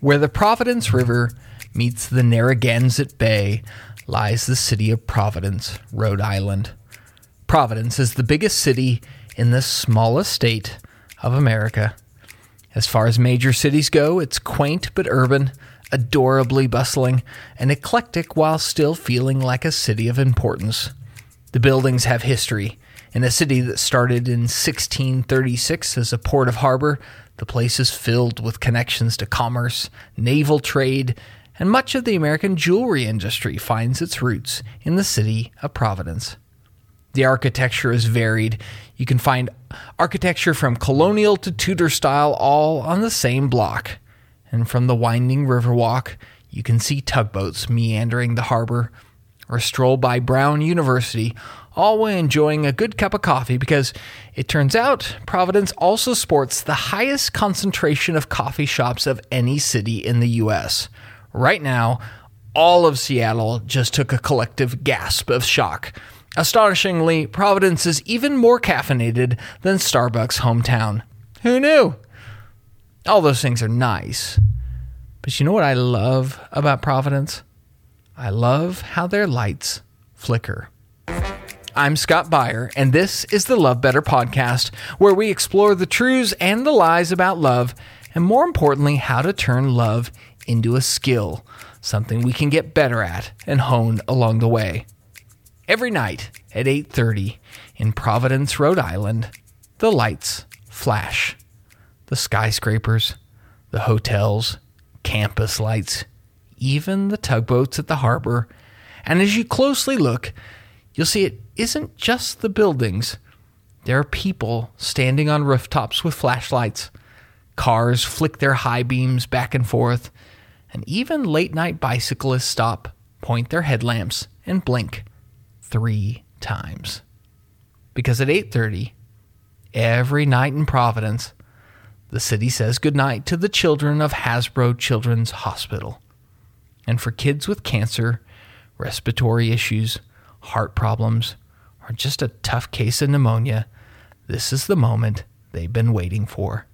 Where the Providence River meets the Narragansett Bay lies the city of Providence, Rhode Island. Providence is the biggest city in the smallest state of America. As far as major cities go, it's quaint but urban, adorably bustling, and eclectic while still feeling like a city of importance. The buildings have history. In a city that started in 1636 as a port of harbor, the place is filled with connections to commerce, naval trade, and much of the American jewelry industry finds its roots in the city of Providence. The architecture is varied. You can find architecture from colonial to Tudor style all on the same block. And from the winding Riverwalk, you can see tugboats meandering the harbor or stroll by Brown University, all while enjoying a good cup of coffee because it turns out Providence also sports the highest concentration of coffee shops of any city in the U.S. Right now, all of Seattle just took a collective gasp of shock. Astonishingly, Providence is even more caffeinated than Starbucks' hometown. Who knew? All those things are nice. But you know what I love about Providence? I love how their lights flicker. I'm Scott Beyer, and this is the Love Better podcast, where we explore the truths and the lies about love, and more importantly, how to turn love into a skill, something we can get better at and hone along the way. Every night at 8:30 in Providence, Rhode Island, the lights flash. The skyscrapers, the hotels, campus lights, even the tugboats at the harbor. And as you closely look, you'll see it isn't just the buildings. There are people standing on rooftops with flashlights. Cars flick their high beams back and forth, and even late night bicyclists stop, point their headlamps, and blink three times. Because at 8:30 every night in Providence, the city says goodnight to the children of Hasbro Children's Hospital. And for kids with cancer, respiratory issues, heart problems, or just a tough case of pneumonia, this is the moment they've been waiting for.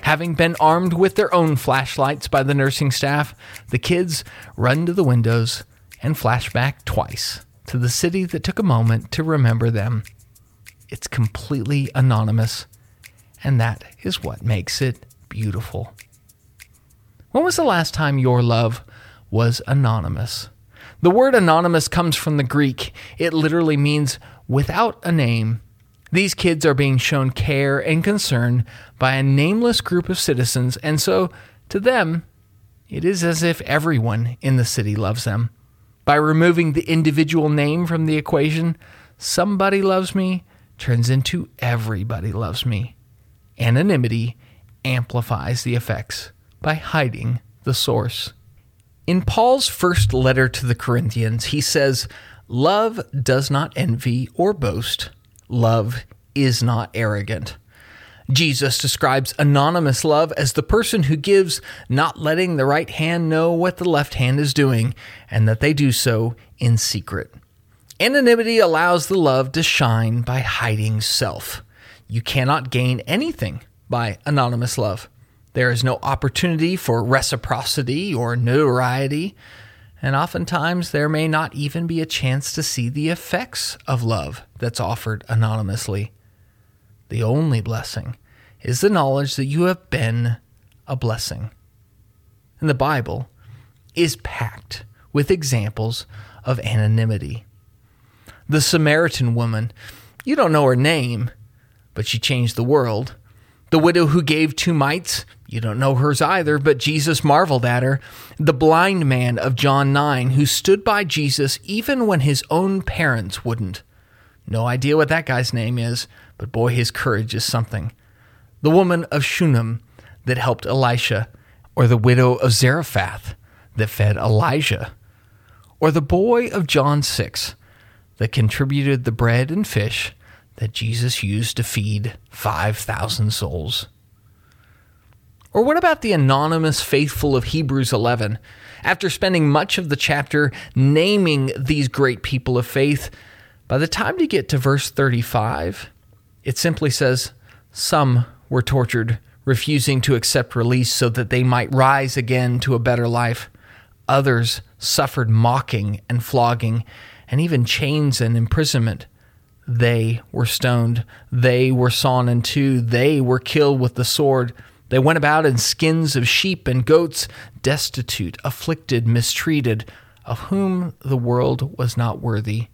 Having been armed with their own flashlights by the nursing staff, the kids run to the windows and flash back twice to the city that took a moment to remember them. It's completely anonymous, and that is what makes it beautiful. When was the last time your love was anonymous? The word anonymous comes from the Greek. It literally means without a name. These kids are being shown care and concern by a nameless group of citizens, and so to them, it is as if everyone in the city loves them. By removing the individual name from the equation, somebody loves me turns into everybody loves me. Anonymity amplifies the effects by hiding the source. In Paul's first letter to the Corinthians, he says, Love does not envy or boast. Love is not arrogant. Jesus describes anonymous love as the person who gives, not letting the right hand know what the left hand is doing, and that they do so in secret. Anonymity allows the love to shine by hiding self. You cannot gain anything by anonymous love. There is no opportunity for reciprocity or notoriety, and oftentimes there may not even be a chance to see the effects of love that's offered anonymously. The only blessing is the knowledge that you have been a blessing. And the Bible is packed with examples of anonymity. The Samaritan woman, you don't know her name, but she changed the world. The widow who gave two mites, you don't know hers either, but Jesus marveled at her. The blind man of John 9 who stood by Jesus even when his own parents wouldn't. No idea what that guy's name is, but boy, his courage is something. The woman of Shunem that helped Elisha, or the widow of Zarephath that fed Elijah, or the boy of John 6 that contributed the bread and fish that Jesus used to feed 5,000 souls. Or what about the anonymous faithful of Hebrews 11? After spending much of the chapter naming these great people of faith, by the time you get to verse 35, it simply says, Some were tortured, refusing to accept release so that they might rise again to a better life. Others suffered mocking and flogging, and even chains and imprisonment. They were stoned. They were sawn in two. They were killed with the sword. They went about in skins of sheep and goats, destitute, afflicted, mistreated, of whom the world was not worthy,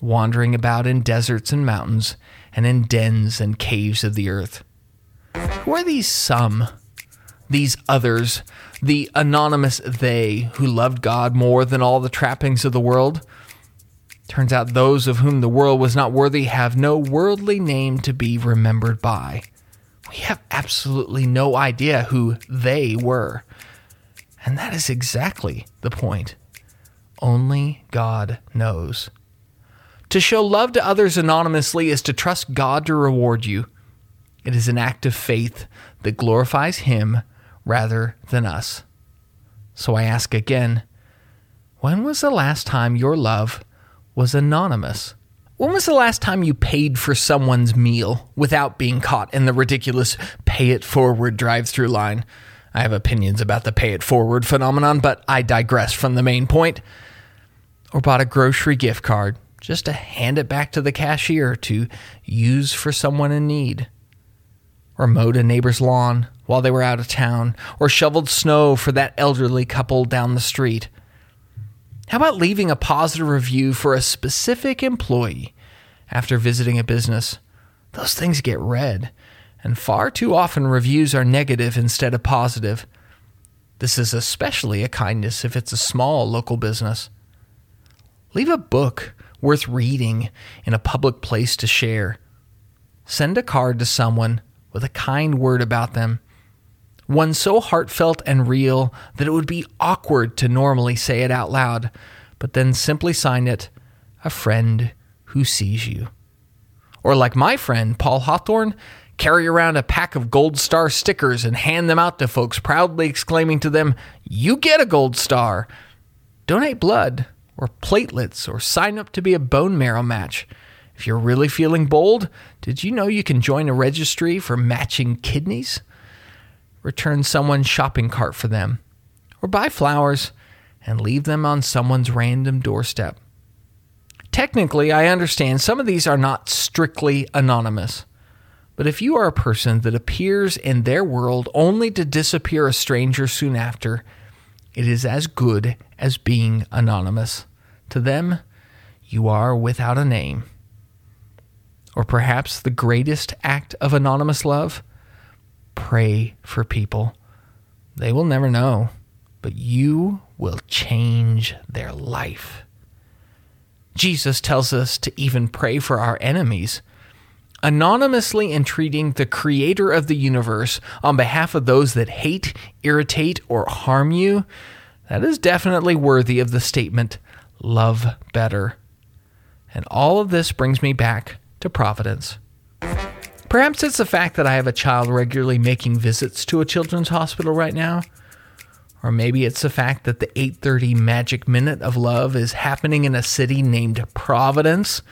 wandering about in deserts and mountains, and in dens and caves of the earth. Who are these some? These others, the anonymous they who loved God more than all the trappings of the world? Turns out those of whom the world was not worthy have no worldly name to be remembered by. We have absolutely no idea who they were. And that is exactly the point. Only God knows. To show love to others anonymously is to trust God to reward you. It is an act of faith that glorifies Him rather than us. So I ask again when was the last time your love was anonymous? When was the last time you paid for someone's meal without being caught in the ridiculous pay it forward drive through line? I have opinions about the pay it forward phenomenon, but I digress from the main point. Or bought a grocery gift card just to hand it back to the cashier to use for someone in need or mowed a neighbor's lawn while they were out of town, or shoveled snow for that elderly couple down the street. How about leaving a positive review for a specific employee after visiting a business? Those things get read, and far too often reviews are negative instead of positive. This is especially a kindness if it's a small local business. Leave a book worth reading in a public place to share. Send a card to someone with a kind word about them. One so heartfelt and real that it would be awkward to normally say it out loud, but then simply sign it, a friend who sees you. Or like my friend, Paul Hawthorne, carry around a pack of gold star stickers and hand them out to folks, proudly exclaiming to them, You get a gold star! Donate blood or platelets or sign up to be a bone marrow match. If you're really feeling bold, did you know you can join a registry for matching kidneys? Return someone's shopping cart for them, or buy flowers and leave them on someone's random doorstep. Technically, I understand some of these are not strictly anonymous. But if you are a person that appears in their world only to disappear a stranger soon after, it is as good as being anonymous. To them, you are without a name. Or perhaps the greatest act of anonymous love? Pray for people. They will never know, but you will change their life. Jesus tells us to even pray for our enemies. Anonymously entreating the creator of the universe on behalf of those that hate, irritate, or harm you, that is definitely worthy of the statement, love better. And all of this brings me back to Providence. Perhaps it's the fact that I have a child regularly making visits to a children's hospital right now. Or maybe it's the fact that the 8:30 magic minute of love is happening in a city named Providence.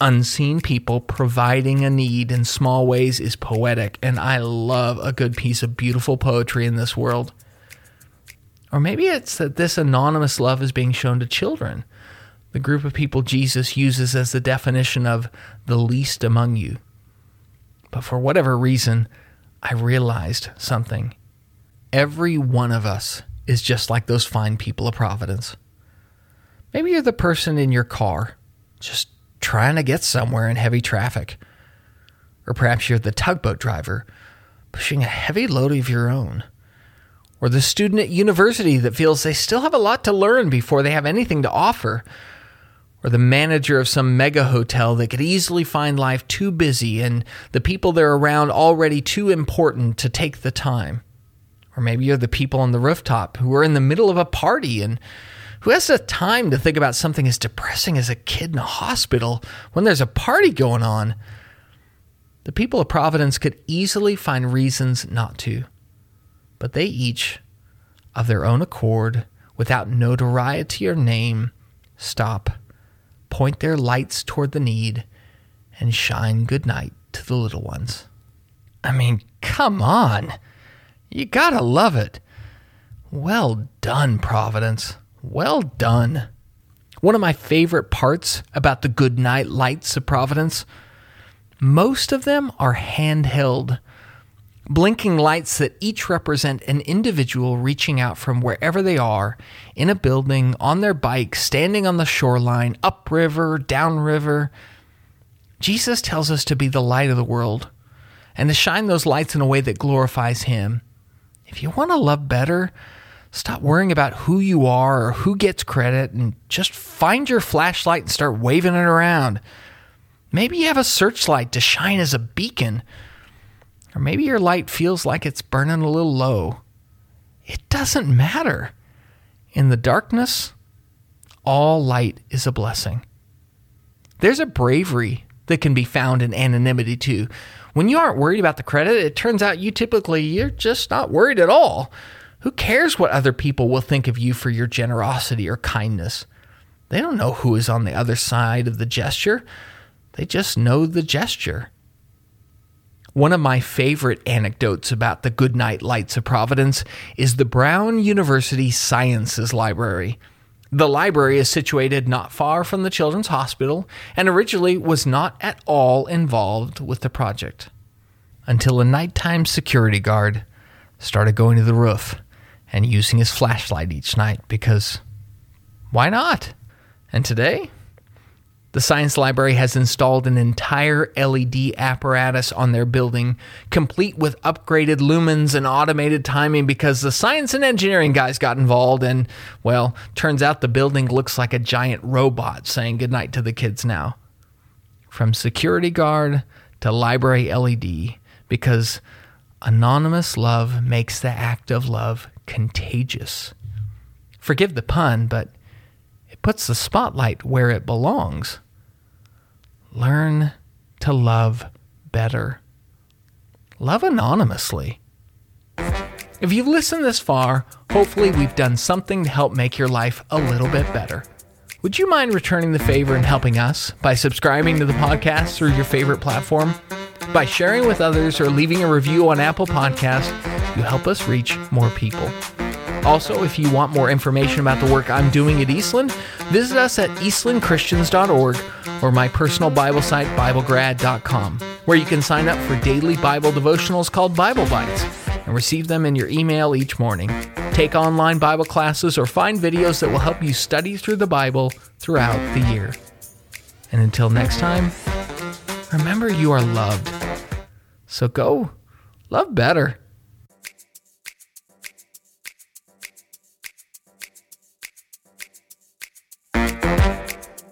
Unseen people providing a need in small ways is poetic, and I love a good piece of beautiful poetry in this world. Or maybe it's that this anonymous love is being shown to children the group of people Jesus uses as the definition of the least among you. But for whatever reason, I realized something. Every one of us is just like those fine people of Providence. Maybe you're the person in your car just trying to get somewhere in heavy traffic. Or perhaps you're the tugboat driver pushing a heavy load of your own. Or the student at university that feels they still have a lot to learn before they have anything to offer or the manager of some mega hotel that could easily find life too busy and the people they're around already too important to take the time. Or maybe you're the people on the rooftop who are in the middle of a party and who has the time to think about something as depressing as a kid in a hospital when there's a party going on. The people of Providence could easily find reasons not to, but they each, of their own accord, without notoriety or name, stop point their lights toward the need, and shine good night to the little ones. I mean, Come on. You gotta love it. Well done, Providence. Well done. One of my favorite parts about the Good Night Lights of Providence, most of them are handheld, blinking lights that each represent an individual reaching out from wherever they are in a building, on their bike, standing on the shoreline, upriver, downriver. Jesus tells us to be the light of the world and to shine those lights in a way that glorifies Him. If you want to love better, stop worrying about who you are or who gets credit and just find your flashlight and start waving it around. Maybe you have a searchlight to shine as a beacon, or maybe your light feels like it's burning a little low. It doesn't matter. In the darkness, all light is a blessing. There's a bravery that can be found in anonymity too. When you aren't worried about the credit, it turns out you typically you're just not worried at all. Who cares what other people will think of you for your generosity or kindness? They don't know who is on the other side of the gesture. They just know the gesture. One of my favorite anecdotes about the Goodnight Lights of Providence is the Brown University Sciences Library. The library is situated not far from the Children's Hospital and originally was not at all involved with the project until a nighttime security guard started going to the roof and using his flashlight each night because why not? And today, the Science Library has installed an entire LED apparatus on their building, complete with upgraded lumens and automated timing because the science and engineering guys got involved. And, well, turns out the building looks like a giant robot saying goodnight to the kids now. From security guard to library LED, because anonymous love makes the act of love contagious. Forgive the pun, but puts the spotlight where it belongs. Learn to love better. Love anonymously. If you've listened this far, hopefully we've done something to help make your life a little bit better. Would you mind returning the favor and helping us by subscribing to the podcast through your favorite platform? By sharing with others or leaving a review on Apple Podcast, you help us reach more people. Also, if you want more information about the work I'm doing at Eastland, visit us at eastlandchristians.org or my personal Bible site, BibleGrad.com, where you can sign up for daily Bible devotionals called Bible Bites and receive them in your email each morning. Take online Bible classes or find videos that will help you study through the Bible throughout the year. And until next time, remember you are loved. So go love better.